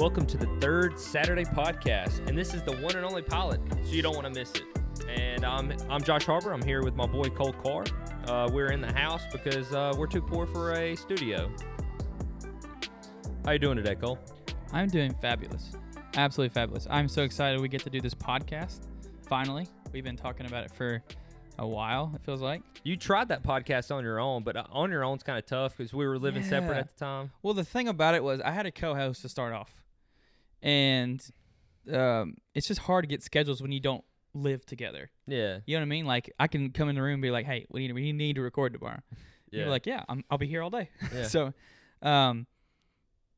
Welcome to the third Saturday podcast, and this is the one and only pilot, so you don't want to miss it. And I'm I'm Josh Harbor. I'm here with my boy Cole Carr. Uh, we're in the house because uh, we're too poor for a studio. How you doing today, Cole? I'm doing fabulous. Absolutely fabulous. I'm so excited we get to do this podcast. Finally. We've been talking about it for a while, it feels like. You tried that podcast on your own, but uh, on your own's kind of tough because we were living separate at the time. Well, the thing about it was I had a co-host to start off. And um, it's just hard to get schedules when you don't live together. Yeah, You know what I mean? Like I can come in the room and be like, "Hey, we need we need to record tomorrow." yeah. You're like, "Yeah, I'm, I'll be here all day." yeah. so, um,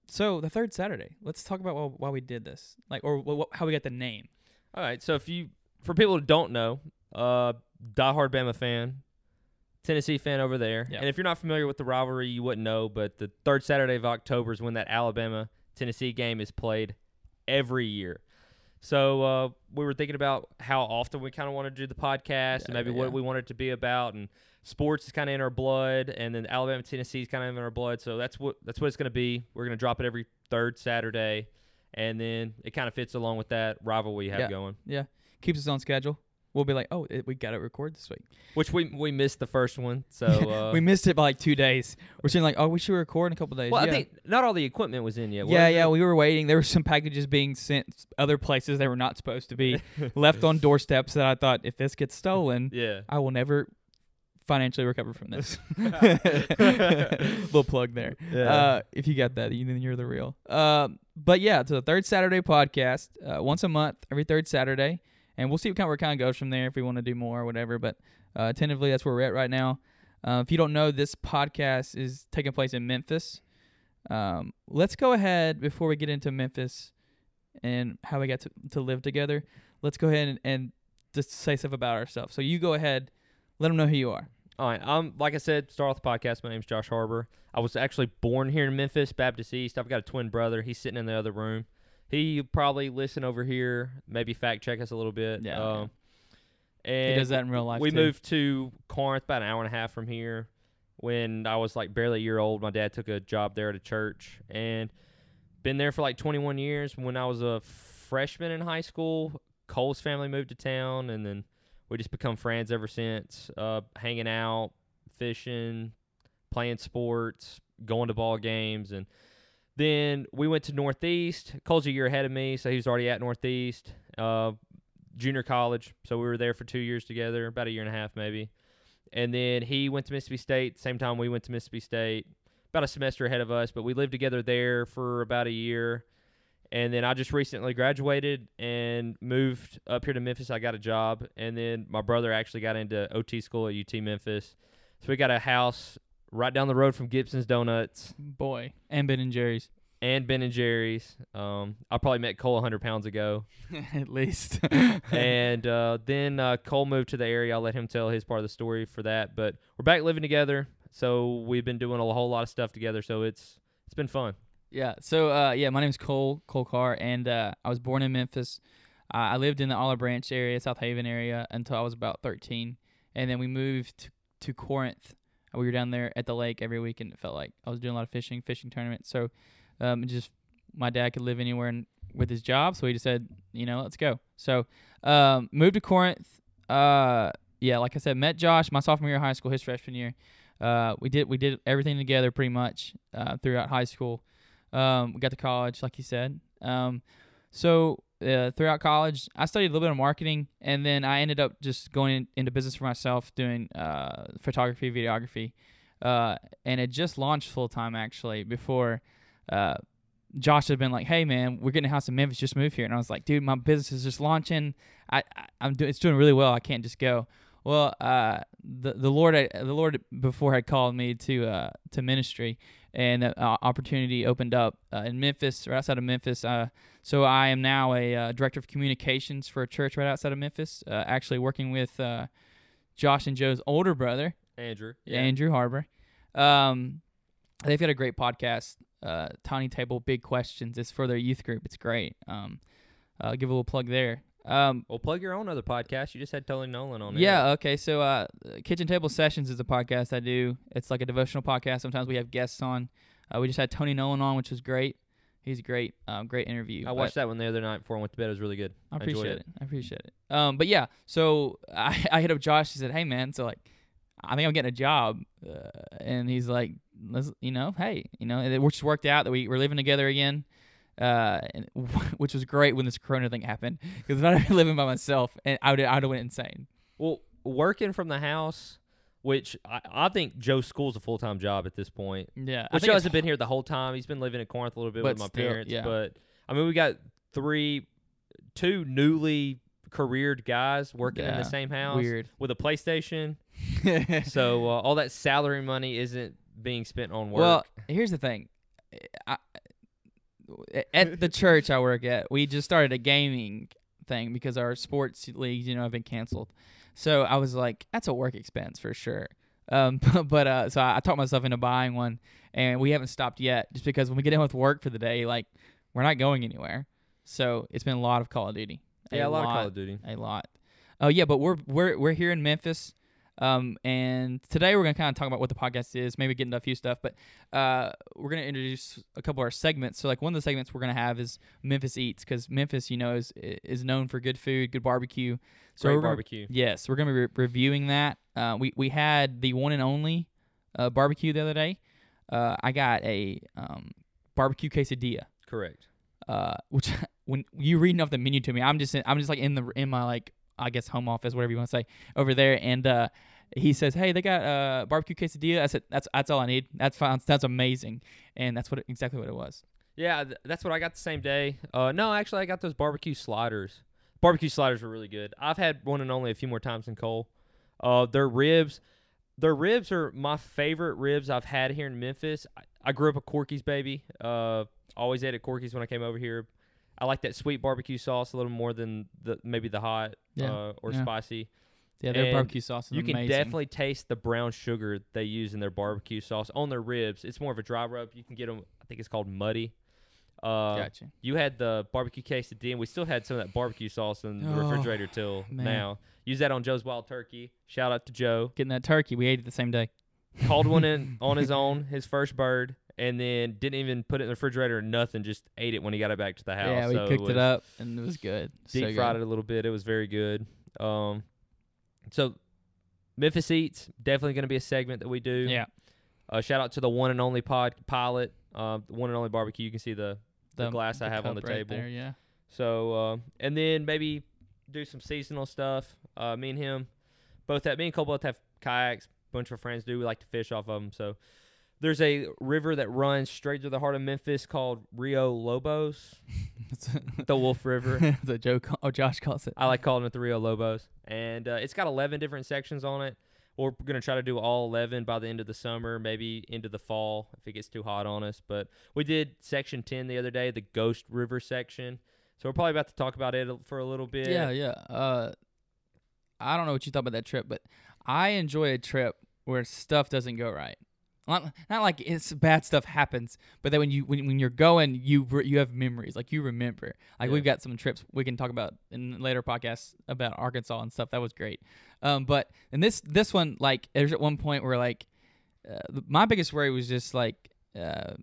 so the third Saturday. Let's talk about why, why we did this, like, or wh- how we got the name. All right. So if you, for people who don't know, uh, diehard Bama fan, Tennessee fan over there, Yep. and if you're not familiar with the rivalry, you wouldn't know. But the third Saturday of October is when that Alabama Tennessee game is played every year. So uh, we were thinking about how often we kind of want to do the podcast and maybe yeah. what we want it to be about, and sports is kind of in our blood, and then Alabama Tennessee is kind of in our blood. So that's what that's what it's going to be. We're going to drop it every third Saturday, and then it kind of fits along with that rivalry we have Yeah. going. Yeah, keeps us on schedule. We'll be like, "Oh, it, we got to record this week." Which we we missed the first one, so uh, we missed it by like two days. We're saying like, "Oh, we should record in a couple days." well, yeah. I think not all the equipment was in yet. yeah, yeah, it? we were waiting. There were some packages being sent other places they were not supposed to be, left on doorsteps that I thought if this gets stolen, yeah. I will never financially recover from this. Little plug there. Uh, if you got that, then you're the real. Um, but yeah, it's the third Saturday podcast, uh, once a month, every third Saturday, and we'll see what kind where it kind of goes from there. If we want to do more or whatever, but uh, tentatively, that's where we're at right now. Uh, if you don't know, this podcast is taking place in Memphis. Um, let's go ahead before we get into Memphis and how we got to, to live together. Let's go ahead and, and just say stuff about ourselves. So you go ahead, let them know who you are. All right. Um, like I said, start off the podcast. My name's Josh Harbor. I was actually born here in Memphis, Baptist East. I've got a twin brother. He's sitting in the other room. He probably listen over here, maybe fact check us a little bit. Yeah, Um, He and does that in real life. we too. moved to Corinth about an hour and a half from here. When I was like barely a year old, my dad took a job there at a church and been there for like 21 years. When I was a freshman in high school, Cole's family moved to town, and then we just become friends ever since. Uh, hanging out, fishing, playing sports, going to ball games, and then we went to Northeast. Cole's a year ahead of me, so he was already at Northeast. Uh, junior college, so we were there for two years together, about a year and a half maybe. And then he went to Mississippi State, same time we went to Mississippi State, about a semester ahead of us, but we lived together there for about a year. And then I just recently graduated and moved up here to Memphis. I got a job, and then my brother actually got into OT school at UT Memphis. So we got a house right down the road from Gibson's Donuts boy and Ben and Jerry's and Ben and Jerry's. Um, I probably met Cole 100 pounds ago. at least. and uh, then uh, Cole moved to the area. I'll let him tell his part of the story for that. But we're back living together, so we've been doing a whole lot of stuff together. So it's it's been fun. yeah. So uh, yeah, my name's Cole Cole Carr, and uh, I was born in Memphis. Uh, I lived in the Olive Branch area, South Haven area, until I was about 13, and then we moved to, to Corinth. We were down there at the lake every week, and it felt like I was doing a lot of fishing, fishing tournaments. So um, just my dad could live anywhere in, with his job, so he just said, you know, let's go. So um, moved to Corinth. Uh, yeah, like I said, met Josh my sophomore year of high school, his freshman year. Uh, we did we did everything together pretty much uh, throughout high school. Um, we got to college, like you said. Um, so uh, throughout college, I studied a little bit of marketing, and then I ended up just going in, into business for myself, doing uh, photography, videography, uh, and it just launched full time actually before. Uh, Josh had been like, "Hey man, we're getting a house in Memphis. Just move here." And I was like, "Dude, my business is just launching. I, I I'm doing it's doing really well. I can't just go." Well, uh, the the Lord the Lord before had called me to uh to ministry, and an opportunity opened up uh, in Memphis, right outside of Memphis. Uh, so I am now a uh, director of communications for a church right outside of Memphis. Uh, actually working with uh, Josh and Joe's older brother, Andrew, yeah. Andrew Harbor. Um, they've got a great podcast, uh, Tiny Table Big Questions. It's for their youth group. It's great. Um, uh, give a little plug there. Um, Well, plug your own other podcast. You just had Tony Nolan on. yeah. Okay. So, uh, Kitchen Table Sessions is a podcast I do. It's like a devotional podcast. Sometimes we have guests on. Uh, we just had Tony Nolan on, which was great. He's great. Um, great interview. I watched that one the other night before I went to bed. It was really good. I I appreciate it. it. I appreciate it. Um, but yeah, so I, I hit up Josh. He said, "Hey man, so like, I think I'm getting a job," uh, and he's like, "Let's, you know, hey, you know," it just worked out that we were living together again, uh, and, which was great when this Corona thing happened because if I'd been living by myself, and I would I'd have went insane. Well, working from the house, which I, I think Joe School's a full time job at this point. Yeah, I Which Joe hasn't been here the whole time. He's been living in Corinth a little bit with my still, parents. yeah. But I mean, we got three, two newly careered guys working in the same house weird. with a PlayStation. so uh, all that salary money isn't being spent on work. Well, here's the thing. At the church I work at, we just started a gaming thing because our sports leagues, you know, have been canceled. So I was like, that's a work expense for sure. Um, but uh, so I, I talked myself into buying one, and we haven't stopped yet, just because when we get in with work for the day, like we're not going anywhere. So it's been a lot of Call of Duty. yeah, a lot, of Call of Duty. a lot. Oh yeah, but we're we're we're here in Memphis, um, and today we're gonna kind of talk about what the podcast is, maybe get into a few stuff, but uh, we're gonna introduce a couple of our segments. So like one of the segments we're gonna have is Memphis Eats, because Memphis, you know, is is known for good food, good barbecue. So Great gonna- barbecue. Yes, we're gonna be re- reviewing that. Uh, we we had the one and only uh, barbecue the other day. Uh, I got a um, barbecue quesadilla Correct. uh, which when you reading off the menu to me, I'm just in, I'm just like in the in my like I guess home office, whatever you want to say, over there, and uh, he says, "Hey, they got uh barbecue quesadilla." I said, "That's that's all I need. That's fine. That's amazing," and that's what it, exactly what it was. Yeah, th- that's what I got the same day. Uh, no, actually, I got those barbecue sliders. Barbecue sliders were really good. I've had one and only a few more times than Cole. Uh, their ribs, their ribs are my favorite ribs I've had here in Memphis. I, I grew up a Corky's baby. Uh, always ate at Corky's when I came over here. I like that sweet barbecue sauce a little more than the maybe the hot Yeah, uh, or yeah. spicy. Yeah, their And barbecue sauce is You can definitely taste the brown sugar they use in their barbecue sauce on their ribs. It's more of a dry rub. You can get them. I think it's called muddy. Uh, gotcha. you had the barbecue case quesadilla. and We still had some of that barbecue sauce in the Oh, refrigerator till man. now. Use that on Joe's Wild Turkey. Shout out to Joe. Getting that turkey, we ate it the same day. Called one in on his own, his first bird, and then didn't even put it in the refrigerator or nothing. Just ate it when he got it back to the house. yeah, we So cooked was it up, and it was good. Deep so fried good. it a little bit. It was very good. Um, so Memphis Eats definitely going to be a segment that we do. Yeah, Uh, shout out to the one and only pod pilot, uh, the one and only barbecue. You can see the the glass I have on the right table. There, yeah. So, uh, and then maybe do some seasonal stuff. Uh, me and him both have, me and Cole both have kayaks. bunch of friends do. We like to fish off of them. So, there's a river that runs straight to the heart of Memphis called Rio Lobos, the Wolf River. What Joe, call, oh Josh calls it. I like calling it the Rio Lobos. And uh, it's got 11 different sections on it. We're going to try to do all 11 by the end of the summer, maybe into the fall if it gets too hot on us. But we did section 10 the other day, the Ghost River section. So we're probably about to talk about it for a little bit. Yeah, yeah. Uh, I don't know what you thought about that trip, but I enjoy a trip where stuff doesn't go right. Not, not like it's bad stuff happens, but that when you when, when you're going, you you have memories, like you remember. Like Yeah. we've got some trips we can talk about in later podcasts about Arkansas and stuff. That was great. Um, but in this this one, like there's at one point where like uh, my biggest worry was just like uh,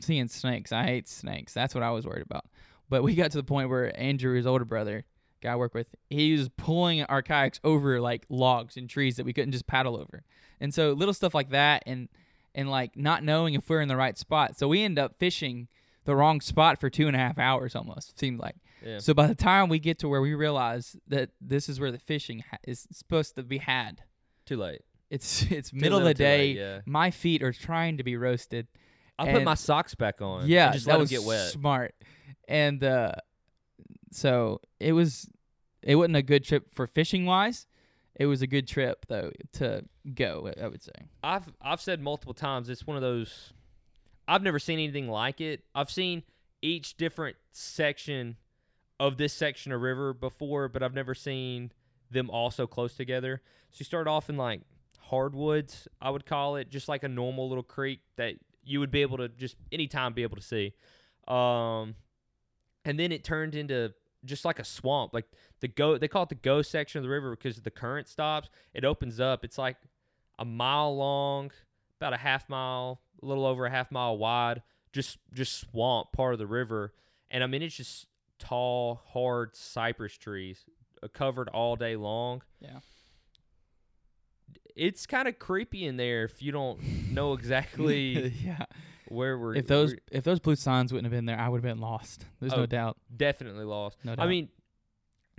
seeing snakes. I hate snakes. That's what I was worried about. But we got to the point where Andrew, his older brother, guy I work with, he was pulling our kayaks over like logs and trees that we couldn't just paddle over. And so little stuff like that and and like not knowing if we're in the right spot. So we end up fishing the wrong spot for two and a half hours almost, it seemed like. Yeah. So by the time we get to where we realize that this is where the fishing ha- is supposed to be had, Too late. it's it's Too middle of the day. late, yeah. My feet are trying to be roasted. I put my socks back on. Yeah, just that let was them get wet. smart. And uh, so it was. It wasn't a good trip for fishing wise. It was a good trip though to go. I would say. I've I've said multiple times it's one of those I've never seen anything like it. I've seen each different section of this section of river before, but I've never seen them all so close together. So you start off in like hardwoods, I would call it, just like a normal little creek that you would be able to just anytime be able to see. Um and then it turned into just like a swamp. Like the go they call it the go section of the river because the current stops. It opens up. It's like a mile long, about a half mile, a little over a half mile wide, just just swamp part of the river, and I mean it's just tall, hard cypress trees uh, covered all day long. Yeah. It's kind of creepy in there if you don't know exactly yeah. where we're. If those we're if those blue signs wouldn't have been there, I would have been lost. There's Oh, no doubt. definitely lost. No doubt. I mean,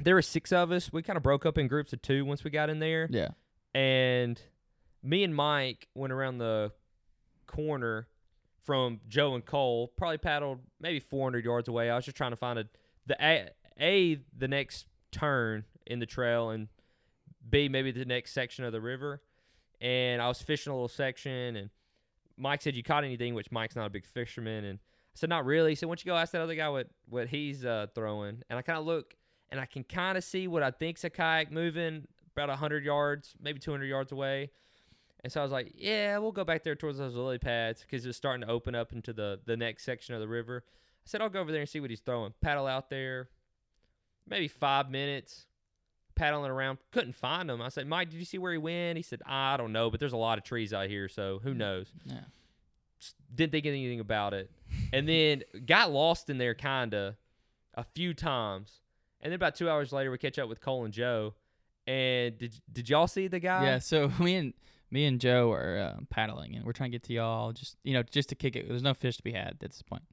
there were six of us. We kind of broke up in groups of two once we got in there. Yeah. and me and Mike went around the corner from Joe and Cole. Probably paddled maybe 400 yards away. I was just trying to find a the a, a the next turn in the trail and b maybe the next section of the river. And I was fishing a little section, and Mike said, "You caught anything?" Which Mike's not a big fisherman, and I said, "Not really." He said, "Why don't you go ask that other guy what what he's uh, throwing?" And I kind of look, and I can kind of see what I think's a kayak moving about 100 yards, maybe 200 yards away. And so I was like, yeah, we'll go back there towards those lily pads because it's starting to open up into the, the next section of the river. I said, I'll go over there and see what he's throwing. Paddle out there, maybe five minutes, paddling around. Couldn't find him. I said, Mike, did you see where he went? He said, ah, I don't know, but there's a lot of trees out here, so who mm, knows? Yeah. s- didn't think anything about it, and then got lost in there kinda a few times, and then about two hours later we catch up with Cole and Joe, and did did y'all see the guy? Yeah, so me and me and Joe are uh, paddling, and we're trying to get to y'all, just you know, just to kick it. There's no fish to be had at this point.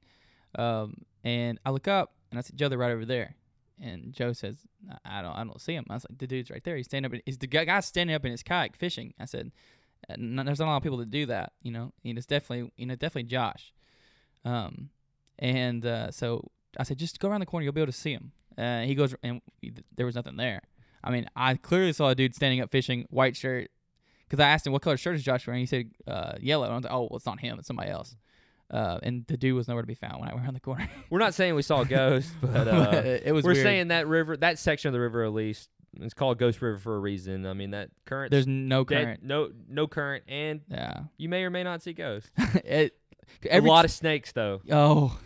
Um, and I look up, and I see Joe. They're right over there. And Joe says, "I don't, I don't see him." I was like, "The dude's right there. He's standing up. Is the guy guy standing up in his kayak fishing?" I said, "Uh, "There's not a lot of people that do that, you know. And it's definitely, you know, definitely Josh." Um, and uh, so I said, "Just go around the corner. You'll be able to see him." Uh, he goes, and there was nothing there. I mean, I clearly saw a dude standing up fishing, white shirt. Because I asked him what color shirt is Josh wearing. He said uh, yellow. And I was like, oh, well, it's not him. It's somebody else. Uh, and the dude was nowhere to be found when I went around the corner. We're not saying we saw a ghost, but uh, it was we're weird. saying that river, that section of the river, at least, it's called Ghost River for a reason. I mean, that current, there's no current. no no current, and Yeah. you may or may not see ghosts. it, a lot of snakes, though. oh,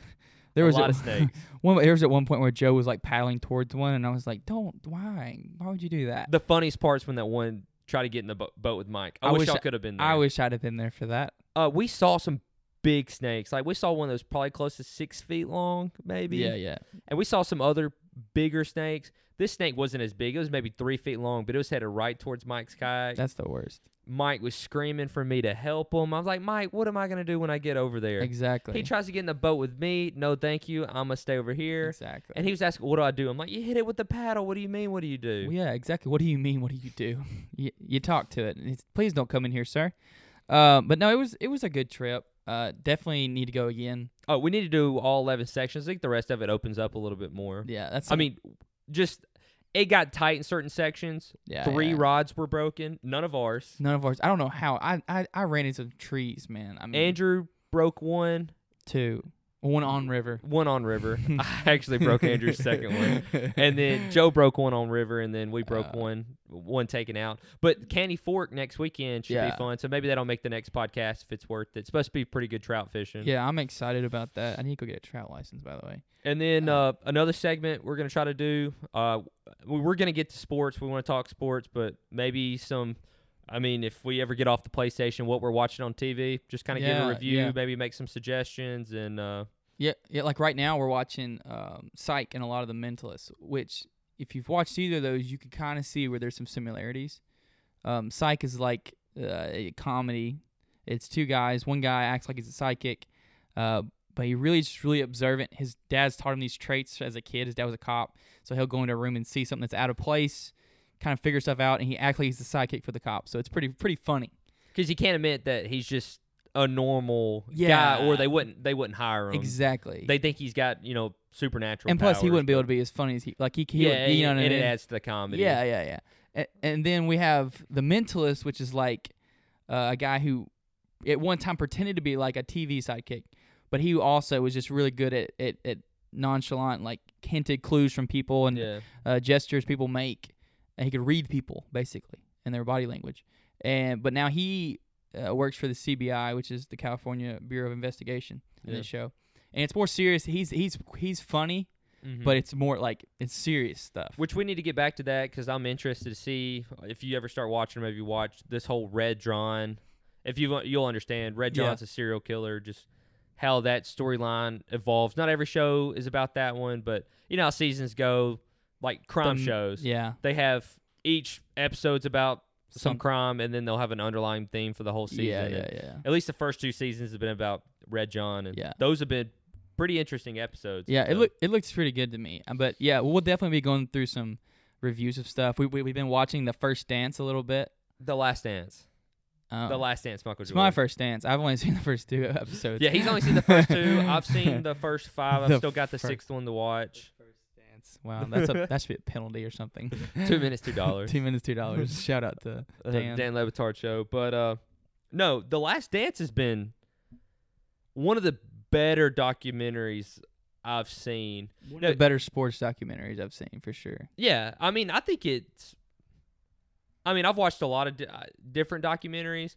there was a lot a, of snakes. one. There was at one point where Joe was like paddling towards one, and I was like, "Don't, why? Why would you do that?" the funniest part's when that one tried to get in the bo- boat with Mike. I, I wish, wish I- could have been there. I wish I'd have been there for that. uh, we saw some big snakes. Like we saw one that was probably close to six feet long, maybe. Yeah, yeah. And we saw some other bigger snakes. This snake wasn't as big. It was maybe three feet long, but it was headed right towards Mike's kayak. That's the worst. Mike was screaming for me to help him. I was like, Mike, what am I gonna do when I get over there? Exactly. He tries to get in the boat with me. No, thank you. I'm gonna stay over here. Exactly. And he was asking, "What do I do?" I'm like, "You hit it with the paddle. What do you mean? What do you do?" Well, yeah, exactly. What do you mean? What do you do? you, you talk to it. and It's, Please don't come in here, sir. Um, but no, it was it was a good trip. Uh, definitely need to go again. Oh, we need to do all 11 sections. I think the rest of it opens up a little bit more. Yeah, that's. I mean, just it got tight in certain sections. yeah, Three yeah. rods were broken. None of ours. None of ours. I don't know how. I I, I ran into trees, man. I mean, Andrew broke one. two, one on river. One on river. I actually broke Andrew's second one. And then Joe broke one on river, and then we broke Uh, one, one taken out. But Caney Fork next weekend should Yeah. be fun. So maybe that'll make the next podcast if it's worth it. It's supposed to be pretty good trout fishing. Yeah, I'm excited about that. I need to go get a trout license, by the way. And then Uh, uh, another segment we're gonna try to do. Uh, we- we're gonna get to sports. We want to talk sports, but maybe some. I mean, if we ever get off the PlayStation, what we're watching on TV, just kind of give a review, yeah. maybe make some suggestions, and uh, Yeah, yeah. Like right now, we're watching um, Psych and a lot of the Mentalists. Which, if you've watched either of those, you can kind of see where there's some similarities. Um, Psych is like uh, a comedy. It's two guys. One guy acts like he's a psychic, uh, but he really just really observant. His dad's taught him these traits as a kid. His dad was a cop, so he'll go into a room and see something that's out of place, kind of figure stuff out, and he like he's the sidekick for the cop. So it's pretty pretty funny. because you can't admit that he's just a normal Yeah. guy, or they wouldn't they wouldn't hire him. Exactly. They think he's got you know supernatural. and plus, he wouldn't be able to be as funny as he like he. he yeah, would, you know and what I mean? it adds to the comedy. Yeah, yeah, yeah. And, and then we have the mentalist, which is like uh, a guy who at one time pretended to be like a TV sidekick, but he also was just really good at at, at nonchalant, like hinted clues from people and yeah. uh, gestures people make, and he could read people basically and their body language. And but now he uh, works for the CBI, which is the California Bureau of Investigation in Yeah. this show, and it's more serious. He's he's he's funny, Mhm. but it's more like it's serious stuff. Which we need to get back to that because I'm interested to see if you ever start watching Maybe watch this whole Red John? If you you'll understand, Red Yeah. John's a serial killer. Just how that storyline evolves. Not every show is about that one, but you know how seasons go, like crime The shows. Yeah. They have each episode's about some, Some- crime, and then they'll have an underlying theme for the whole season. Yeah, yeah, yeah. At least the first two seasons have been about Red John, and Yeah. those have been pretty interesting episodes. Yeah, it look it looks pretty good to me. Uh, But yeah, we'll definitely be going through some reviews of stuff. We, we we've been watching the first dance a little bit. The Last Dance. Um, the Last Dance, Michael it's Jordan. my first dance. I've only seen the first two episodes. Yeah, he's only seen the first two. I've seen the first five. I've The still got the sixth one to watch. Dance. Wow, that's a that should be a penalty or something. Two minutes, two dollars. two minutes, two dollars. Shout out to Uh, Dan. Dan Le Batard show. But uh no, The Last Dance has been one of the better documentaries I've seen. one No, of the better sports documentaries I've seen for sure. Yeah, I mean, I think it's I mean, I've watched a lot of di- uh, different documentaries.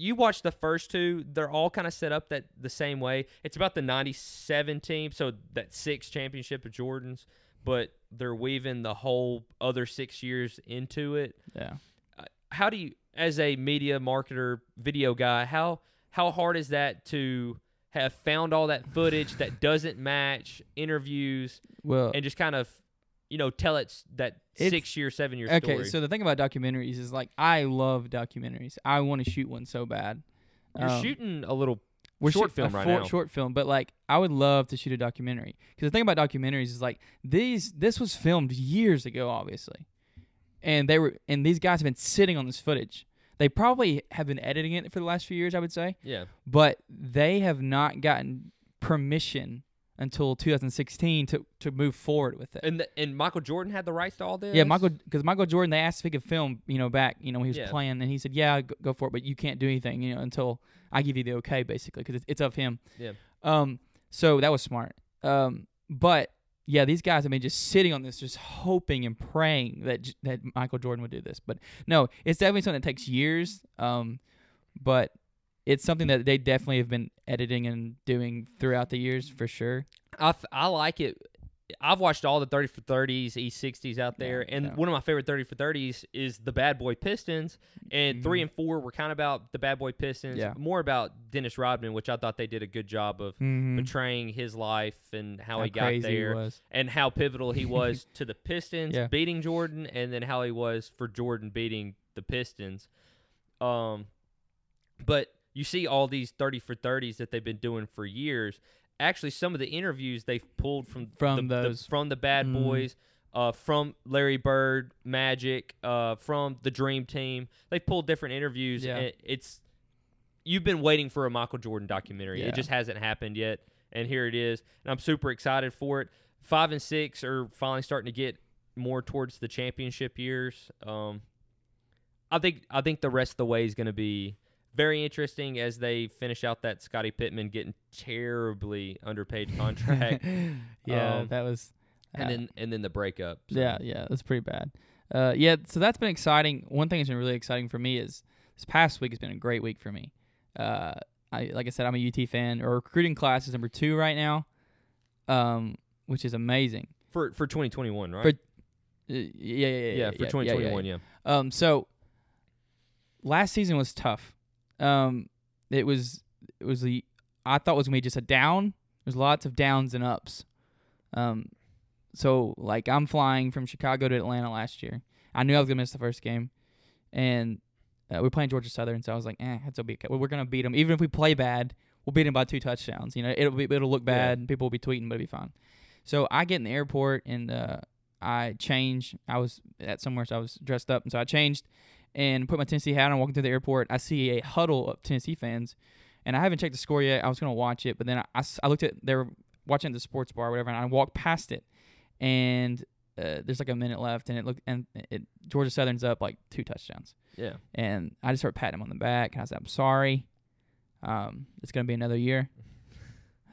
You watch the first two, they're all kind of set up that the same way. It's about the 97 team, so that six championship of Jordan's, but they're weaving the whole other 6 years into it. Yeah. Uh, how do you as a media marketer video guy how how hard is that to have found all that footage that doesn't match interviews Well, and just kind of you know tell it that It's- six year seven year okay. story So the thing about documentaries is like I love documentaries. I want to shoot one so bad. you're Um, shooting a little We're short shoot- film a right for- now. Short film, but like I would love to shoot a documentary because the thing about documentaries is like these. This was filmed years ago, obviously, and they were and these guys have been sitting on this footage. They probably have been editing it for the last few years, I would say, yeah but they have not gotten permission until 2016 to to move forward with it. and the, and michael jordan had the rights to all this Yeah, Michael, because Michael Jordan, they asked if he could film, you know, back, you know, when he was Yeah. playing, and he said, "Yeah, go, go for it, but you can't do anything, you know, until I give you the okay, basically, because it's, it's of him." Yeah. Um. So that was smart. Um. But yeah, these guys have been just sitting on this, just hoping and praying that that Michael Jordan would do this. But no, it's definitely something that takes years. Um. But it's something that they definitely have been editing and doing throughout the years for sure. I, f- I like it I've watched all the 30 for 30s, E60s out there, Yeah, and yeah. one of my favorite 30 for 30s is the Bad Boy Pistons. And three Mhm. and four were kind of about the Bad Boy Pistons, Yeah. more about Dennis Rodman, which I thought they did a good job of Mhm. portraying his life and how, How he got he there, was. and how pivotal he was to the Pistons beating Jordan, and then how he was for Jordan beating the Pistons. Um, but you see all these 30 for 30s that they've been doing for years. Actually, some of the interviews they've pulled from From the, the- from the Bad Mm. Boys, uh, from Larry Bird, Magic, uh, from the Dream Team. They've pulled different interviews. Yeah. And it's you've been waiting for a Michael Jordan documentary. Yeah. It just hasn't happened yet, and here it is. And I'm super excited for it. Five and six are finally starting to get more towards the championship years. Um, I think I think the rest of the way is going to be very interesting as they finish out that Scottie Pippen getting terribly underpaid contract, yeah, Um, that was. and uh, then and then the breakup. So, Yeah, yeah, that's pretty bad. Uh, yeah, so that's been exciting. One thing that's been really exciting for me is this past week has been a great week for me. Uh, I like I said, I'm a UT fan. Our recruiting class is number two right now, um, which is amazing. for for 2021, right? For- Uh, yeah, yeah, yeah, yeah, yeah, for 2021, yeah, yeah. yeah. Um, so last season was tough. Um, it was it was the I thought it was gonna be just a down. There's lots of downs and ups. Um, so like I'm flying from Chicago to Atlanta last year. I knew I was gonna miss the first game, and uh, we we're playing Georgia Southern. So I was like, eh, be okay. We're gonna beat them, even if we play bad. We'll beat them by two touchdowns. You know, it'll be it'll look Yeah. bad, and people will be tweeting, but it'll be fine. So I get in the airport and uh, I change. I was at somewhere, so I was dressed up, and so I changed and put my Tennessee hat on. Walking through the airport, I see a huddle of Tennessee fans, and I haven't checked the score yet. I was gonna watch it, but then I I looked at they were watching at the sports bar, or whatever, and I walked past it, and uh, there's like a minute left, and it looked and it Georgia Southern's up like two touchdowns, Yeah. and I just started patting him on the back, and I said, "I'm sorry, um, it's gonna be another year."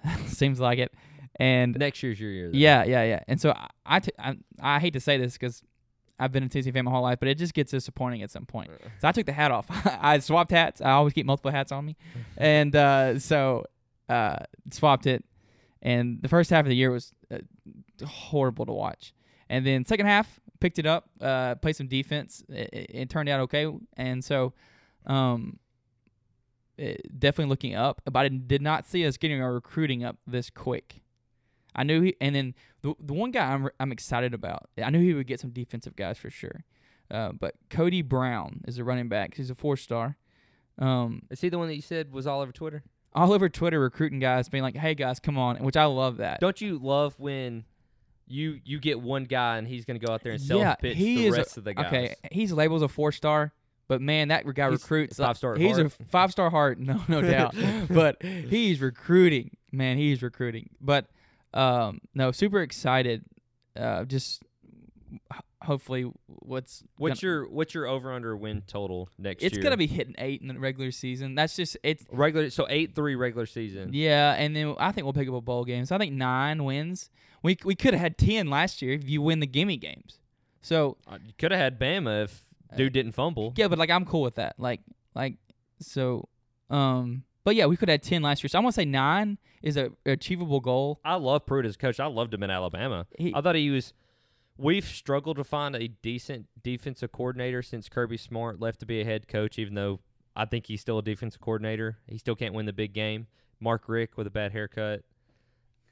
Seems like it, and Next year's your year. then. yeah, yeah, yeah. And so I, I, t- I, I hate to say this because I've been a Tennessee fan my whole life, but it just gets disappointing at some point. Uh, So I took the hat off. I swapped hats. I always keep multiple hats on me, and uh, so uh, swapped it. And the first half of the year was uh, horrible to watch. And then second half picked it up, uh, played some defense. It, it, it turned out okay. And so, um, uh, definitely looking up, but I did not see us getting our recruiting up this quick. I knew he, and then the the one guy I'm I'm excited about. I knew he would get some defensive guys for sure. Uh, but Cody Brown is a running back. He's a four star. Um, Is he the one that you said was all over Twitter? all over Twitter recruiting guys, being like, "Hey guys, come on," which I love that. Don't you love when you you get one guy and he's going to go out there and Yeah, pitch he the is a- rest of the guys? Okay, he's labeled as a four star, but man, that guy He's recruits five-star at He's a five star heart, no, no doubt. but he's recruiting, man. He's recruiting. But um, no, super excited. Uh, just hopefully, what's What's gonna- your what's your over under win total next it's year? It's gonna be hitting eight in the regular season. That's just it's regular. So eight three regular season. yeah, and then I think we'll pick up a bowl game. So I think nine wins. We we could have had ten last year if you win the gimme games. So Uh, You could have had Bama if dude didn't fumble. Yeah, but like I'm cool with that. Like like so um but yeah, we could have had 10 last year. So I'm going to say 9 is a achievable goal. I love Pruitt as a coach. I loved him in Alabama. He- I thought he was. We've struggled to find a decent defensive coordinator since Kirby Smart left to be a head coach. Even though I think he's still a defensive coordinator, he still can't win the big game. Mark Richt with a bad haircut.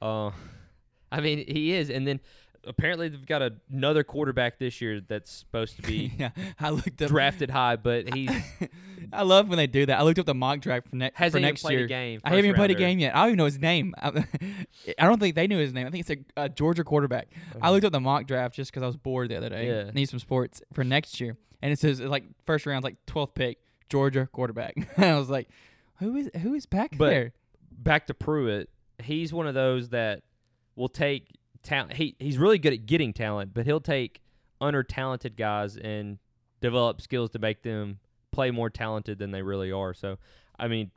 Uh, I mean he is, and then apparently they've got another quarterback this year that's supposed to be yeah, I looked up drafted high, but he I love when they do that. I looked up the mock draft for, ne- for next played year. a game. I haven't even played a game yet. I don't even know his name. I, I don't think they knew his name. I think it's a, a Georgia quarterback. I uh-huh. looked up the mock draft just because I was bored the other day. Yeah. Need some sports for next year, and it says like first round, like 12th pick, Georgia quarterback. and I was like, who is who is back But- there? back to Pruitt, he's one of those that will take talent. He he's really good at getting talent, but he'll take under talented guys and develop skills to make them play more talented than they really are. So, I mean,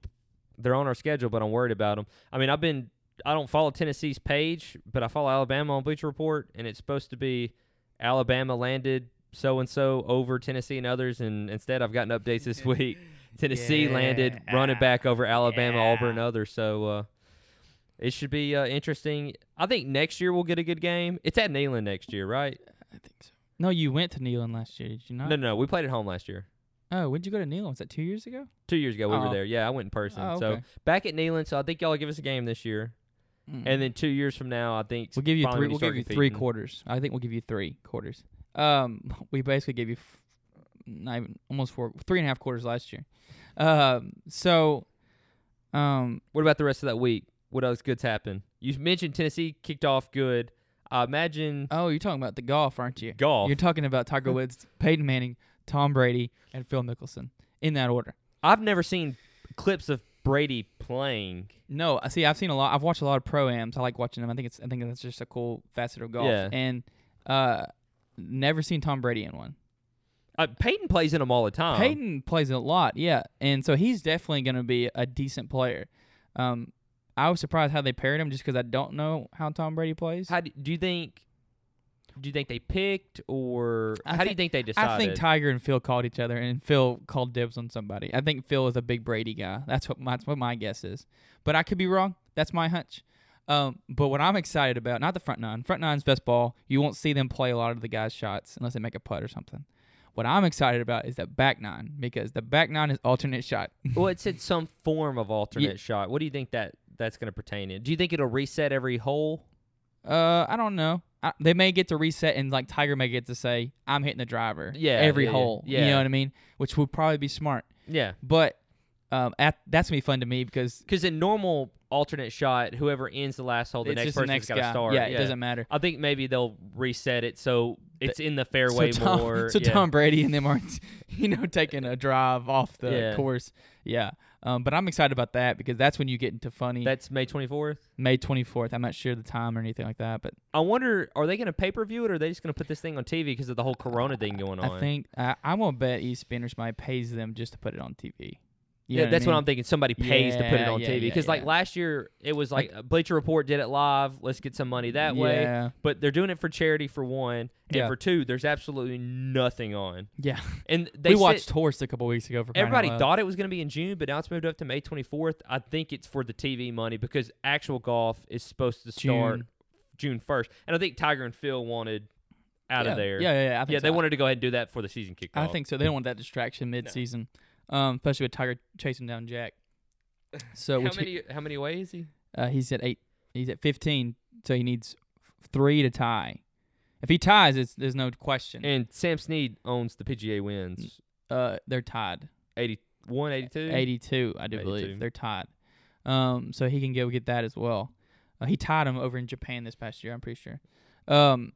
they're on our schedule, but I'm worried about them. I mean, I've been I don't follow Tennessee's page, but I follow Alabama on Bleacher Report, and it's supposed to be Alabama landed so and so over Tennessee and others, and instead I've gotten updates this week. Tennessee landed running back over Alabama, Auburn, and others. So uh, it should be uh, interesting. I think next year we'll get a good game. It's at Neyland next year, right? I think so. No, you went to Neyland last year, did you not? No, no, no. We played at home last year. Oh, when did you go to Neyland? Was that two years ago? Two years ago, we Oh. were there. Yeah, I went in person. Oh, So back at Neyland. So I think y'all will give us a game this year, Mm. and then two years from now, I think we'll give you three. We'll start give you three quarters. I think we'll give you three quarters. Um, we basically gave you f- not even, almost four, three and a half quarters last year. Um, so, um, What about the rest of that week? What else good's happened? You mentioned Tennessee kicked off good. I imagine oh, you're talking about the golf, aren't you? golf. You're talking about Tiger Woods, Peyton Manning, Tom Brady, and Phil Mickelson in that order. I've never seen clips of Brady playing. No, I see. I've seen a lot. I've watched a lot of pro ams. I like watching them. I think it's. I think that's just a cool facet of golf. Yeah. And uh, never seen Tom Brady in one. Uh, Peyton plays in them all the time. Peyton plays a lot, yeah, and so he's definitely going to be a decent player. Um, I was surprised how they paired him, just because I don't know how Tom Brady plays. How do, do you think? Do you think they picked, or I how do you think- think they decided? I think Tiger and Phil called each other, and Phil called dibs on somebody. I think Phil is a big Brady guy. That's what my, that's what my guess is, but I could be wrong. That's my hunch. Um, but what I'm excited about, not the front nine. Front nine's best ball. You won't see them play a lot of the guys' shots unless they make a putt or something. What I'm excited about is that back nine because the back nine is alternate shot. well, it's said some form of alternate shot. What do you think that that's going to pertain in? Do you think it'll reset every hole? Uh, I don't know. I, they may get to reset, and like Tiger may get to say, "I'm hitting the driver." Yeah, every yeah, yeah. You know what I mean? Which would probably be smart. Yeah, But um, at, that's gonna be fun to me because because in normal alternate shot, whoever ends the last hole, the it's next just the next got guy. to start. Yeah, it doesn't matter. I think maybe they'll reset it so it's in the fairway so Tom, more. so yeah. Tom Brady and them aren't, you know, taking a drive off the Yeah. course. Yeah. Um, but I'm excited about that because that's when you get into funny. That's May 24th. May 24th. I'm not sure the time or anything like that, but I wonder, are they going to pay per view it, or are they just going to put this thing on TV because of the whole Corona thing going on? I think I I'm gonna bet or somebody pays them just to put it on TV. You yeah, that's I what? I'm thinking. Somebody pays to put it on yeah, TV yeah, because, like yeah. last year, it was like, Bleacher Report did it live. Let's get some money that way. But they're doing it for charity for one, and Yeah. for two, there's absolutely nothing on. Yeah. And they we said- watched Horse a couple weeks ago for Everybody thought it was going to be in June, but now it's moved up to May 24th. I think it's for the TV money because actual golf is supposed to start June. June 1st. And I think Tiger and Phil wanted out yeah. of there. Yeah, yeah, yeah. Yeah, so. they wanted to go ahead and do that for the season kicked I think so. They don't want that distraction mid-season, um, especially with Tiger chasing down Jack. So how which he- many how many away is he? uh, he's at eight. He's at 15, so he needs f- three to tie. If he ties, it's there's no question. And Sam Snead owns the PGA wins. Uh, they're tied. 81, 82? 82, I do 82. believe they're tied. Um, so he can go get that as well. Uh, he tied him over in Japan this past year. I'm pretty sure. Um,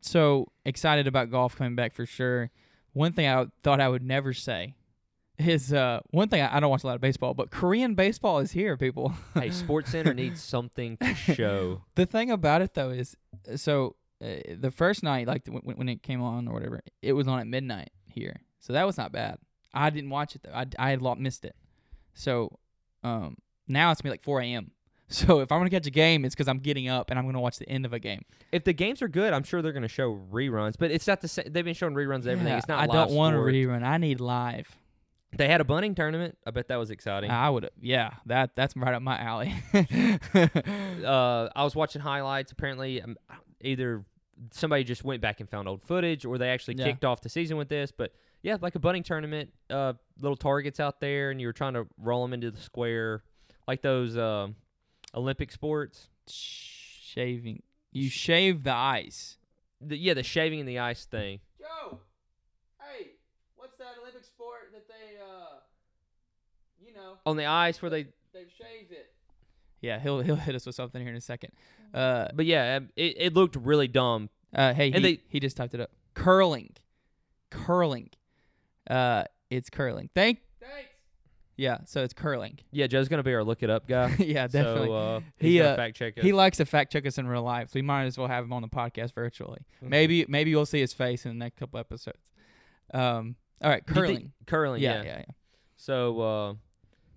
so excited about golf coming back for sure. One thing I thought I would never say is uh one thing I, I don't watch a lot of baseball, but Korean baseball is here, people. hey, Sports Center needs something to show. The thing about it though is, uh, so uh, the first night, like when, when it came on or whatever, it was on at midnight here, so that was not bad. I didn't watch it though. I I had missed it. So, um, now it's gonna be like 4 a.m. So if I'm gonna catch a game, it's because I'm getting up and I'm gonna watch the end of a game. If the games are good, I'm sure they're going to show reruns. But it's not the same. They've been showing reruns of everything. Yeah, It's not. I don't want a rerun. I need live. They had a bunting tournament. I bet that was exciting. I would. Yeah, that that's right up my alley. uh, I was watching highlights. Apparently, um, either somebody just went back and found old footage, or they actually Yeah. kicked off the season with this. But yeah, like a bunting tournament, uh, little targets out there, and you were trying to roll them into the square, like those uh, Olympic sports. Shaving. You shave the ice. The, yeah, the shaving in the ice thing. Joe, hey, what's that Olympic sport that they, uh, you know, On the ice where they, they've shaved it? Yeah, he'll he'll hit us with something here in a second. Uh, but yeah, um, it, it looked really dumb. uh hey, And he, they- he just typed it up. Curling, curling. Uh, it's curling. Thank. Thanks. Yeah, so it's curling. Yeah, Joe's gonna be our look it up guy. yeah, definitely. So, uh, He, he's gonna uh, fact check us. he likes to fact check us in real life, so we might as well have him on the podcast virtually. Maybe maybe you'll see his face in the next couple episodes. Um, all right, Do you think- curling. curling. yeah, Yeah, yeah, yeah. So, uh,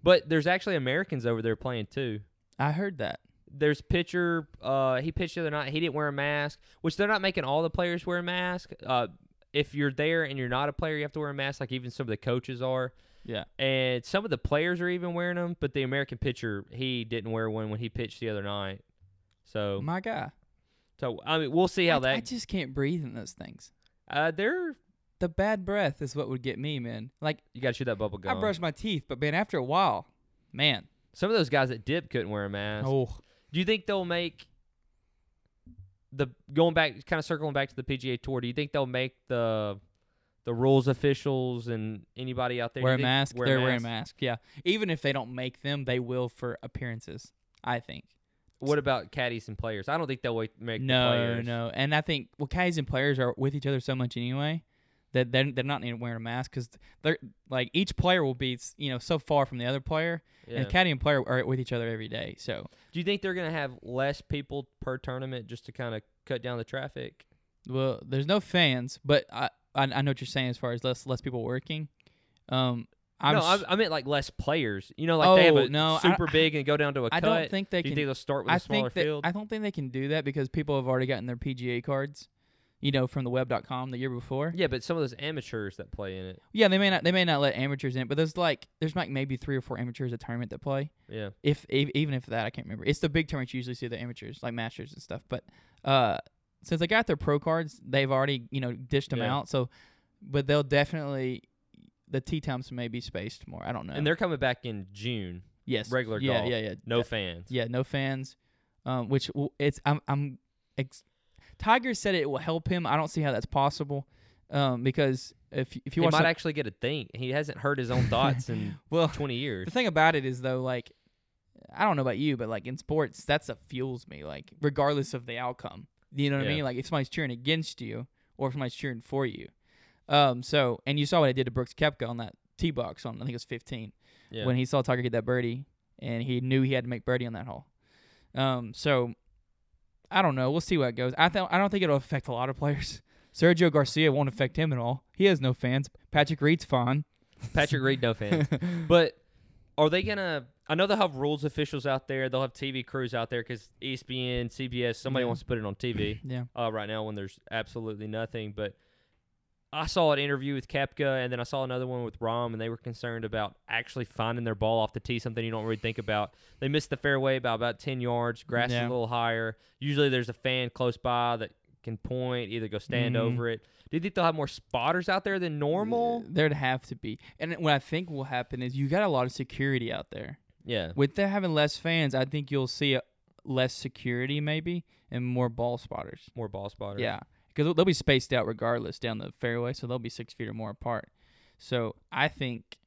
but there's actually Americans over there playing too. I heard that. There's pitcher. Uh, he pitched the other night. He didn't wear a mask, which they're not making all the players wear a mask. Uh, if you're there and you're not a player, you have to wear a mask. Like even some of the coaches are, Yeah. and some of the players are even wearing them. But the American pitcher, he didn't wear one when he pitched the other night. So, My guy. so I mean, we'll see how I, that. I just can't breathe in those things. uh, they're The bad breath is what would get me, man. Like you got to shoot that bubble gum. I brush my teeth, but man, after a while, man. Some of those guys that dip couldn't wear a mask. Oh, Do you think they'll make the going back, kind of circling back to the PGA Tour? Do you think they'll make the the rules officials and anybody out there wear a mask. wear They're wearing a mask. Yeah. Even if they don't make them, they will for appearances. I think. What about caddies and players? I don't think they'll wait, make the no, players. no, and I think well, caddies and players are with each other so much anyway that they're they're not even wearing a mask because they're like each player will be you know so far from the other player, Yeah. and caddy and player are with each other every day. So Do you think they're gonna have less people per tournament just to kind of cut down the traffic? well, there's no fans, but I I, I know what you're saying as far as less less people working. Um, I'm no, I, I meant like less players. You know, like they have Oh, a no, I- super big and go down to a I cut. don't think they Do you can. think they'll start with I a smaller that field? I don't think they can do that because people have already gotten their PGA cards, you know, from the web.com the year before. yeah, but some of those amateurs that play in it. Yeah, they may not they may not let amateurs in, but there's like there's like maybe three or four amateurs a tournament that play. Yeah. If, if even if that I can't remember. It's the big tournaments you usually see the amateurs like masters and stuff. But uh, since they got their pro cards, they've already you know dished them Yeah. out. So, but they'll definitely the tee times may be spaced more. I don't know. And they're coming back in June. yes regular yeah golf. yeah yeah No fans. yeah no fans, um, which w- it's I'm I'm ex- Tiger said it will help him. I don't see how that's possible, um, because if if He you watch might some- actually get a think. He hasn't heard his own thoughts in well 20 years. The thing about it is though, like I don't know about you, but like in sports, that's what fuels me. Like regardless of the outcome, you know what I mean? Like if somebody's cheering against you or if somebody's cheering for you. Um. So and you saw what I did to Brooks Koepka on that tee box on I think it was 15 Yeah. when he saw Tiger get that birdie and he knew he had to make birdie on that hole. Um. So I don't know. We'll see what goes. I th- I don't think it'll affect a lot of players. Sergio Garcia won't affect him at all. He has no fans. Patrick Reed's fine. Patrick Reed, no fans. But are they gonna? I know they'll have rules officials out there. They'll have TV crews out there because ESPN, CBS, somebody Yeah. wants to put it on TV yeah. uh, right now when there's absolutely nothing. But I saw an interview with Koepka, and then I saw another one with Rahm, and they were concerned about actually finding their ball off the tee. Something you don't really think about. They missed the fairway by about ten yards. Grass is a little higher. Usually, there's a fan close by that can point, either go stand Mhm. over it. Do you think they'll have more spotters out there than normal? There'd have to be. And what I think will happen is you got a lot of security out there. Yeah. With there having less fans, I think you'll see a, less security maybe and more ball spotters. More ball spotters. Yeah, because they'll be spaced out regardless down the fairway, so they'll be six feet or more apart. So I think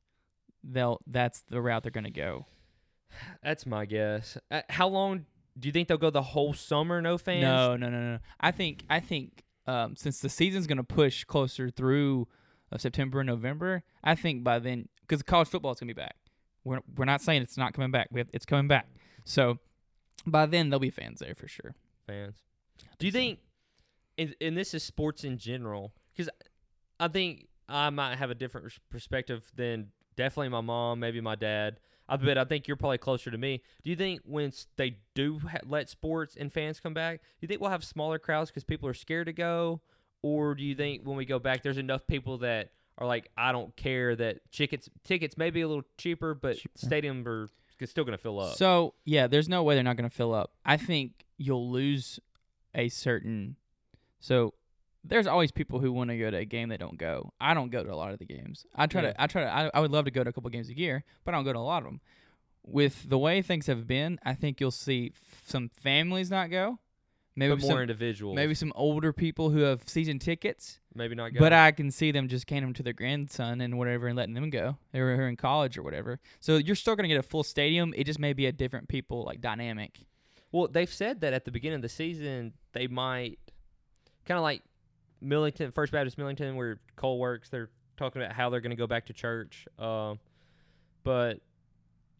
they'll that's the route they're gonna go. That's my guess. Uh, how long do you think they'll go the whole summer no fans? No, no, no, no. I think I think um, since the season's gonna push closer through uh, September and November, I think by then because college football is gonna be back. We're we're not saying it's not coming back. We have, it's coming back. So by then there'll be fans there for sure. Fans. Do you think and, and this is sports in general because I think I might have a different perspective than definitely my mom, maybe my dad. I bet I think you're probably closer to me. Do you think when they do ha- let sports and fans come back, do you think we'll have smaller crowds because people are scared to go, or do you think when we go back, there's enough people that are like, I don't care that tickets tickets may be a little cheaper, but Cheaper. stadium are is still gonna fill up. So yeah, there's no way they're not going to fill up. I think you'll lose a certain. So there's always people who want to go to a game that don't go. I don't go to a lot of the games. I try Yeah. to. I try to. I, I would love to go to a couple games a year, but I don't go to a lot of them. With the way things have been, I think you'll see f- some families not go. Maybe but more some, individuals. maybe some older people who have season tickets. maybe not. Go. But I can see them just handing them to their grandson and whatever and letting them go. They were in college or whatever. So you're still going to get a full stadium. It just may be a different people like dynamic. Well, they've said that at the beginning of the season they might kind of like Millington, First Baptist Millington, where Cole works. They're talking about how they're going to go back to church, um, but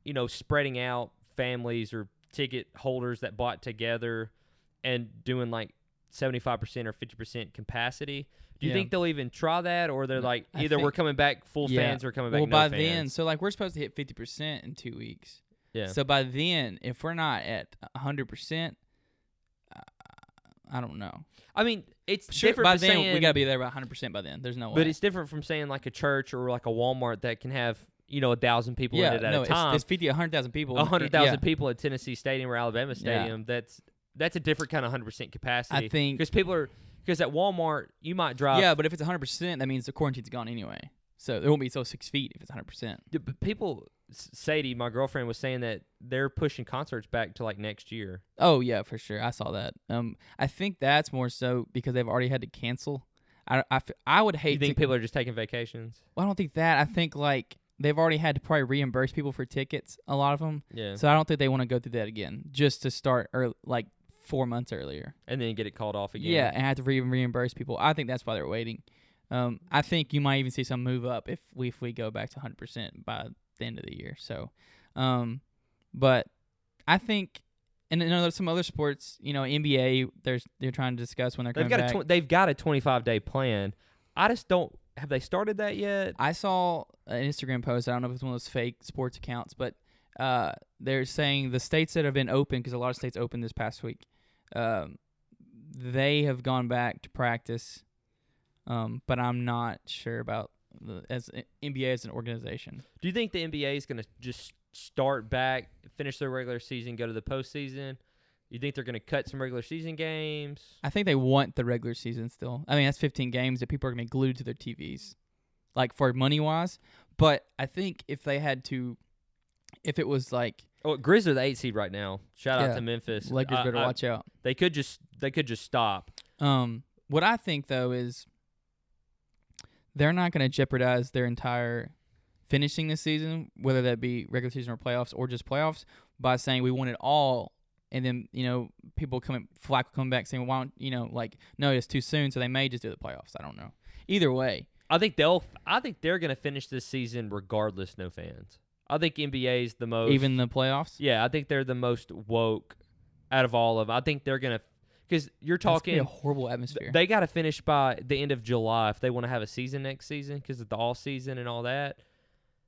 you know, spreading out families or ticket holders that bought together and doing like seventy five percent or fifty percent capacity. Do you Yeah. think they'll even try that, or they're like I either we're coming back full Yeah. fans or coming back well, no by fans? then, so like we're supposed to hit 50% in two weeks. yeah. So by then, if we're not at 100%, uh, I don't know. I mean, it's Sure, different by from then, saying, we got to be there by 100% by then. There's no way. But it's different from saying like a church or like a Walmart that can have you know a thousand people yeah, in it at no, a time. It's, it's 50, 100,000 people. A hundred thousand Yeah. people at Tennessee Stadium or Alabama Stadium. That's that's a different kind of hundred percent capacity. I think. because people are because at Walmart you might drive. Yeah, but if it's 100%, that means the quarantine's gone anyway. So it won't be so six feet if it's 100%. But people. Sadie, my girlfriend, was saying that they're pushing concerts back to like next year. Oh yeah, for sure. I saw that. Um, I think that's more so because they've already had to cancel. I, I, I would hate you think to. people are just taking vacations? well, I don't think that. I think like they've already had to probably reimburse people for tickets. A lot of them. Yeah, So I don't think they want to go through that again, just to start or like four months earlier. and then get it called off again. Yeah, and have to re- reimburse people. I think that's why they're waiting. Um, I think you might even see some move up if we if we go back to 100 percent by the end of the year. So, um, but I think. And you know, there's some other sports, you know, NBA. There's they're trying to discuss when they're they've got back. a tw- they've got a twenty five day plan. I just don't. Have they started that yet? I saw an Instagram post. I don't know if it's one of those fake sports accounts, but uh, they're saying the states that have been open, because a lot of states opened this past week, um, they have gone back to practice. Um, but I'm not sure about the as NBA as an organization. Do you think the NBA is going to just start back, finish their regular season, go to the postseason? You think they're going to cut some regular season games? I think they want the regular season still. I mean, that's 15 games that people are going to be glued to their TVs, like for money wise. But I think if they had to, if it was like Oh, Grizz are the eight seed right now. Shout out to Memphis. Lakers I- better I- watch out. They could just they could just stop. Um, what I think though is they're not going to jeopardize their entire finishing this season, whether that be regular season or playoffs or just playoffs, by saying we want it all. And then you know people coming Flack will come back saying, "Why don't you know like no, it's too soon." So they may just do the playoffs. I don't know. Either way, I think they'll. I think they're going to finish this season regardless. No fans. I think NBA's the most. even the playoffs. Yeah, I think they're the most woke out of all of. 'em. I think they're going to because you're talking. a horrible atmosphere. They got to finish by the end of July if they want to have a season next season because of the all season and all that.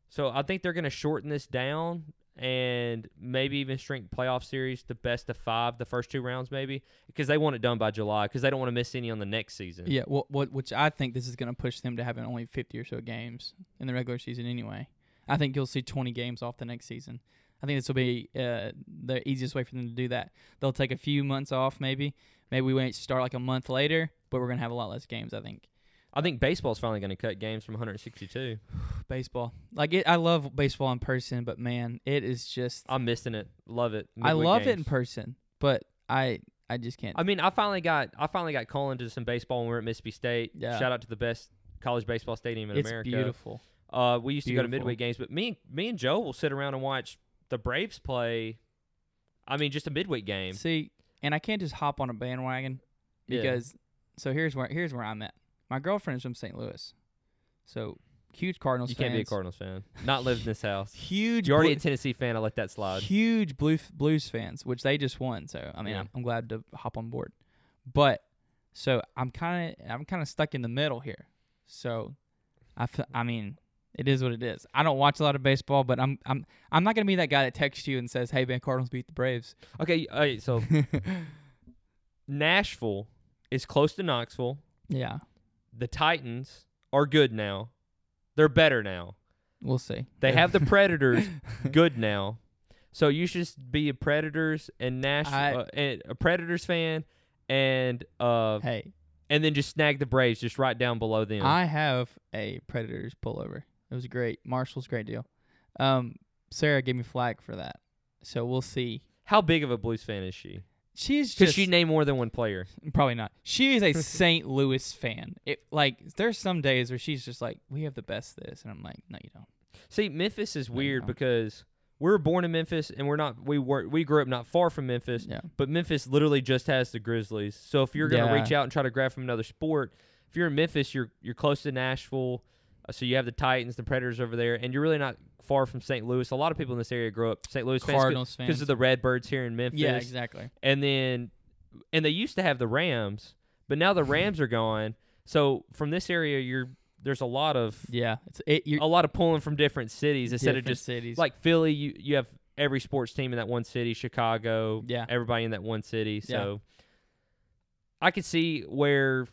So I think they're going to shorten this down and maybe even shrink playoff series to best of five, the first two rounds maybe because they want it done by July because they don't want to miss any on the next season. yeah, what what which I think this is going to push them to having only 50 or so games in the regular season anyway. I think you'll see 20 games off the next season. I think this will be uh, the easiest way for them to do that. They'll take a few months off, maybe. Maybe we won't start like a month later, but we're gonna have a lot less games. I think. I think baseball's finally going to cut games from 162. Baseball, like it, I love baseball in person, but man, it is just. I'm missing it. Love it. I love it in person, but I I just can't. I mean, I finally got I finally got Colin to some baseball when we were at Mississippi State. Yeah. Shout out to the best college baseball stadium in it's America. beautiful. Uh, we used to go to Beautiful. midweek games, but me me and Joe will sit around and watch the Braves play. I mean, just a midweek game. See, and I can't just hop on a bandwagon Yeah. because. So here's where here's where I'm at. My girlfriend is from St. Louis, so huge Cardinals. You can't be a. Cardinals fan. Not live in this house. Huge. You're already a Tennessee fan. I let that slide. huge blue blues fans, which they just won. So I mean, Yeah. I'm, I'm glad to hop on board. But so I'm kind of I'm kind of stuck in the middle here. So I fe- I mean, it is what it is. I don't watch a lot of baseball, but I'm I'm I'm not gonna be that guy that texts you and says, "Hey, man, Cardinals beat the Braves." Okay, all right, so Nashville is close to Knoxville. yeah, The Titans are good now. They're better now. we'll see. They have the Predators good now. So you should just be a Predators and Nashville I- uh, and a Predators fan and uh Hey, and then just snag the Braves just right down below them. I have a Predators pullover. It was great. Marshall's great deal. Um, Sarah gave me flag for that, so we'll see. How big of a Blues fan is she? She's just she named more than one player. Probably not. She is a St. Louis fan. It like there's some days where she's just like, "We have the best this," and I'm like, "No, you don't." See, Memphis is weird because we were born in Memphis and we're not we were we grew up not far from Memphis, Yeah, but Memphis literally just has the Grizzlies. So if you're gonna Yeah. reach out and try to grab from another sport, if you're in Memphis, you're you're close to Nashville, Uh, so you have the Titans, the Predators over there, and you're really not far from St. Louis. A lot of people in this area grow up St. Louis Cardinals fans because of the Redbirds here in Memphis. yeah, exactly. and then and they used to have the Rams, but now the Rams are gone. So from this area, you're there's a lot of Yeah, it's it. You're a lot of pulling from different cities instead of just cities. like Philly. You you have every sports team in that one city. Chicago, Yeah. everybody in that one city. Yeah. So I could see where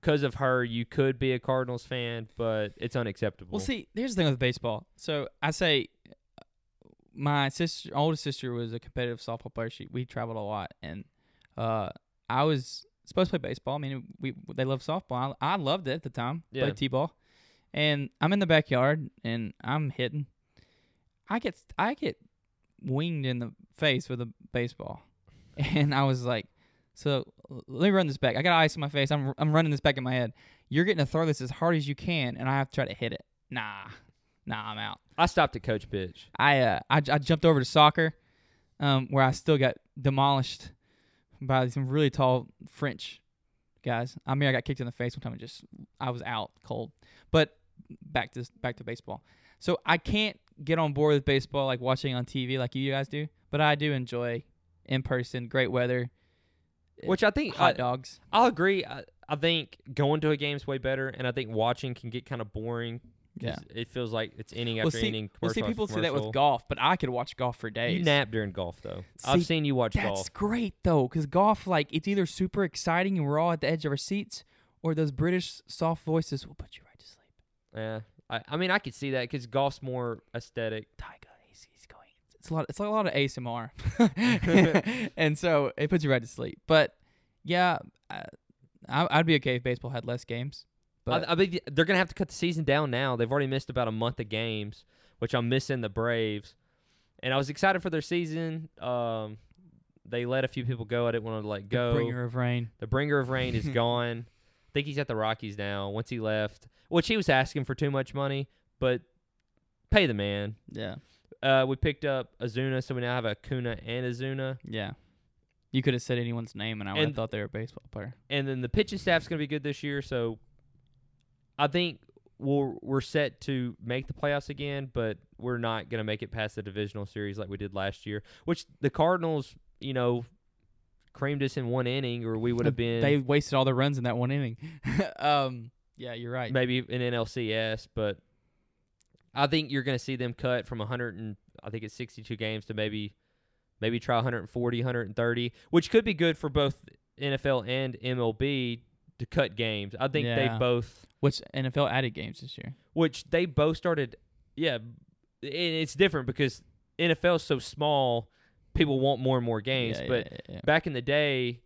because of her, you could be a Cardinals fan, but it's unacceptable. well, see, here's the thing with baseball. So I say, uh, my sister, oldest sister, was a competitive softball player. She we traveled a lot, and uh, I was supposed to play baseball. I mean, we they love softball. I, I loved it at the time. Yeah. Played t-ball, and I'm in the backyard and I'm hitting. I get I get winged in the face with a baseball, and I was like, "So let me run this back. I got ice in my face. I'm I'm running this back in my head. You're getting to throw this as hard as you can, and I have to try to hit it. Nah, nah, I'm out. I stopped at coach pitch. I uh I, I jumped over to soccer, um, where I still got demolished by some really tall French guys. I mean, I got kicked in the face one time and just I was out cold. But back to back to baseball. So I can't get on board with baseball like watching on TV like you guys do, but I do enjoy in person, great weather, Which I think hot I, dogs. I'll agree. I, I think going to a game's way better, and I think watching can get kind of boring. Yeah. it feels like it's inning Well, after see, inning. well, see, people say that with golf, but I could watch golf for days. You nap during golf though. See, I've seen you watch That's golf. great though, because golf, like, it's either super exciting and we're all at the edge of our seats, or those British soft voices will put you right to sleep. Yeah, I, I mean I could see that because golf's more aesthetic. Tiger, he's, he's going. It's a lot. It's a lot of ASMR, and so it puts you right to sleep. But yeah, I, I- I'd be okay if baseball had less games. But I, I think they're gonna have to cut the season down now. They've already missed about a month of games, which I'm missing the Braves. And I was excited for their season. Um, they let a few people go. I didn't want to let the go. bringer of rain. The bringer of rain is gone. I think he's at the Rockies now. Once he left, which he was asking for too much money, but pay the man. Yeah, Uh, we picked up Ozuna, so we now have Acuña and Ozuna. yeah. You could have said anyone's name, and I would have And- thought they were a baseball player. and then the pitching staff's going to be good this year. So I think we're we're set to make the playoffs again, but we're not going to make it past the divisional series like we did last year. Which the Cardinals, you know, creamed us in one inning, or we would have been They wasted all their runs in that one inning. um, yeah, you're right. maybe in NLCS. But I think you're going to see them cut from 100 and I think it's 62 games to maybe maybe try 140, 130, which could be good for both NFL and MLB to cut games. I think they both. Which NFL added games this year? which they both started. Yeah, it's different because NFL is so small. People want more and more games, Yeah, but yeah, yeah, yeah. back in the day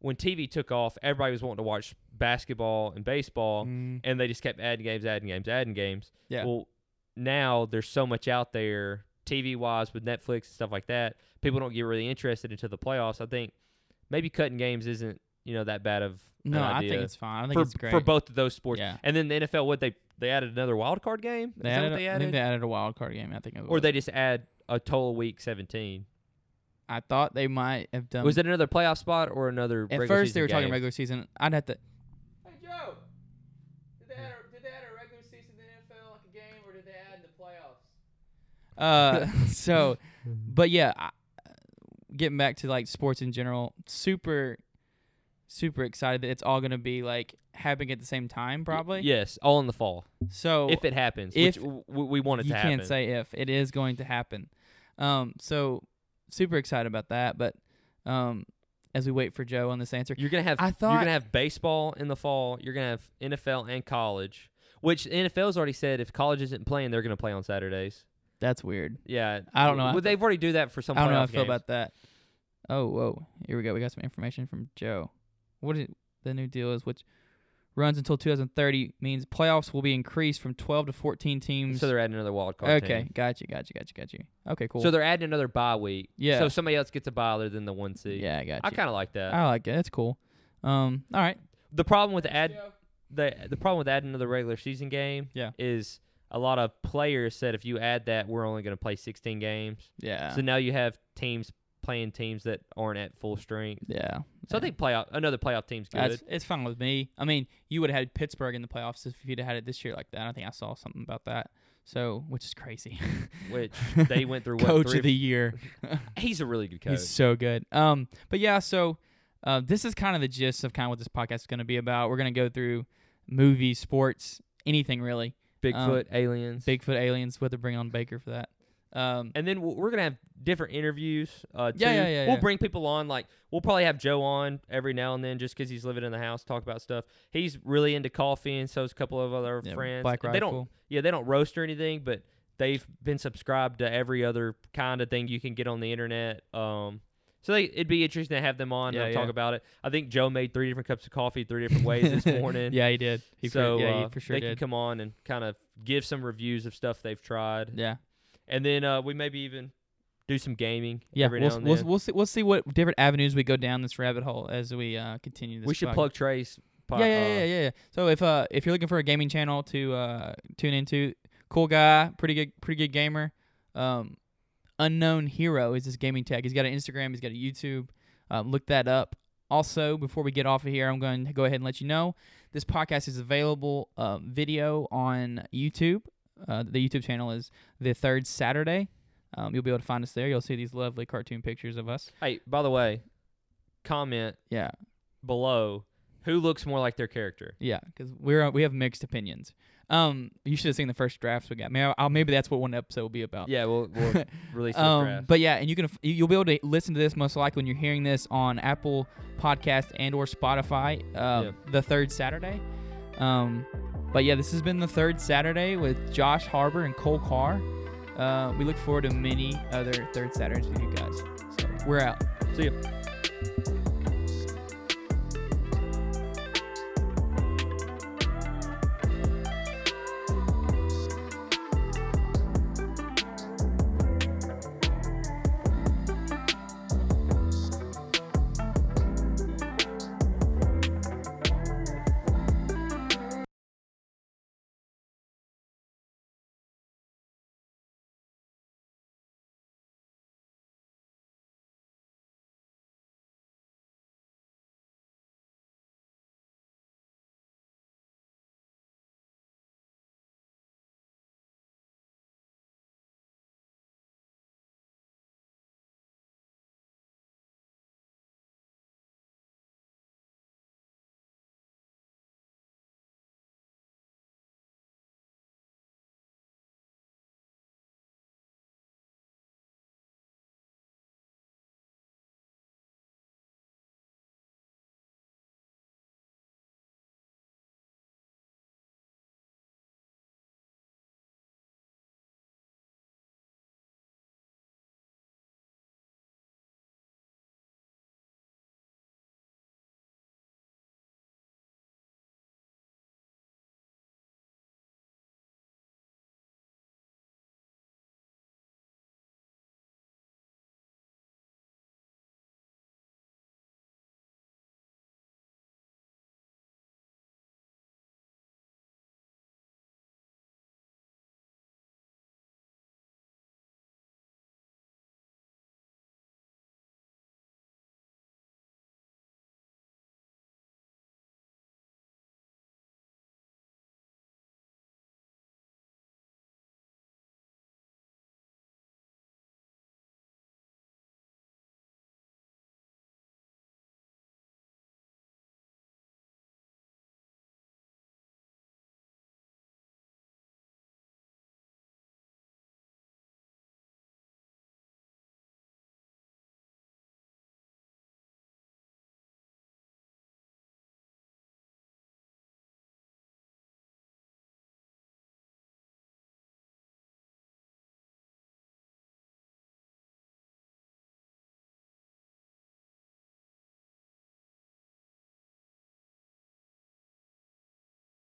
when TV took off, everybody was wanting to watch basketball and baseball, Mm, and they just kept adding games, adding games, adding games. yeah. Well, now there's so much out there, TV wise, with Netflix and stuff like that. People don't get really interested into the playoffs. I think maybe cutting games isn't you know that bad of no, I think it's fine. I think for it's great for both of those sports. Yeah. And then the NFL, what they they added another wild card game. Is They that added, what they I think they added a wild card game. I think it was. or they just add a total week 17. I thought they might have done. Was it another playoff spot or another? at first they were talking regular season? I'd have to. Hey Joe, did they, add a, did they add a regular season in the NFL like a game, or did they add in the playoffs? Uh, so, but yeah, I, getting back to like sports in general, super, super excited that it's all gonna be like happening at the same time, probably. Yes, all in the fall So if it happens. if- which w- w- we want it you to happen. can't say if it is going to happen. Um, so super excited about that. But um, as we wait for Joe on this answer, You're gonna have I thought you're gonna have baseball in the fall. You're gonna have NFL and college, which the NFL's already said if college isn't playing, they're gonna play on Saturdays. That's weird. Yeah, I don't know. Would they've already do that for some. I don't know how I feel games. about that. Oh, whoa! Here we go. We got some information from Joe. What is the new deal is, which runs until 2030, means playoffs will be increased from 12 to 14 teams. So they're adding another wild card. okay, team. gotcha, gotcha, gotcha, gotcha. Okay, cool. So they're adding another bye week. Yeah. So somebody else gets a bye other than the one seed. yeah, I got I kind of like that. I like it. That's cool. Um, all right. the problem with add the the problem with adding another regular season game Yeah. is a lot of players said if you add that we're only going to play 16 games. Yeah. So now you have teams playing teams that aren't at full strength. yeah. So I think playoff another playoff team's good. That's it's fine with me. I mean, you would have had Pittsburgh in the playoffs if you'd have had it this year like that. I think I saw something about that. So, which is crazy. which they went through what coach three of the year. He's a really good coach. He's so good. Um, but yeah, so uh, this is kind of the gist of kind of what this podcast is going to be about. We're going to go through movies, sports, anything really. Bigfoot, aliens. Bigfoot, aliens. Have to bring on Baker for that. Um, and then we're gonna have different interviews. Uh, too. Yeah, yeah, yeah, We'll yeah. bring people on. Like we'll probably have Joe on every now and then, just because he's living in the house, talk about stuff. He's really into coffee, and so is a couple of other yeah, friends. Black And they don't, Rifle. yeah, they don't roast or anything, but they've been subscribed to every other kind of thing you can get on the internet. Um, so they, it'd be interesting to have them on Yeah, and talk about it. I think Joe made three different cups of coffee three different ways this morning. yeah, he did. He so for, yeah, uh, he for sure they did. can come on and kind of give some reviews of stuff they've tried, yeah, and then uh, we maybe even do some gaming. yeah. every We'll, now and we'll, then. we'll see. We'll see what different avenues we go down this rabbit hole as we uh, continue this. we should podcast. plug Trace. po- yeah, yeah, uh, yeah, yeah, yeah. So if uh if you're looking for a gaming channel to uh tune into, cool guy, pretty good, pretty good gamer. Um, unknown hero is his gaming tag. He's got an Instagram. He's got a YouTube. Um, look that up. Also, before we get off of here, I'm going to go ahead and let you know this podcast is available uh, video on YouTube. Uh, the YouTube channel is the third Saturday. Um, you'll be able to find us there. You'll see these lovely cartoon pictures of us. Hey, by the way, comment Yeah, below who looks more like their character. Yeah, because we're uh, we have mixed opinions. Um, you should have seen the first drafts we got. Maybe I'll, maybe that's what one episode will be about. Yeah, we'll, we'll release Um, but yeah, and you can you- you'll be able to listen to this most likely when you're hearing this on Apple Podcast and or Spotify. Uh, Yeah. the third Saturday. Um, but yeah, this has been the third Saturday with Josh Harbor and Cole Carr. Uh, we look forward to many other third Saturdays with you guys. So we're out. See ya.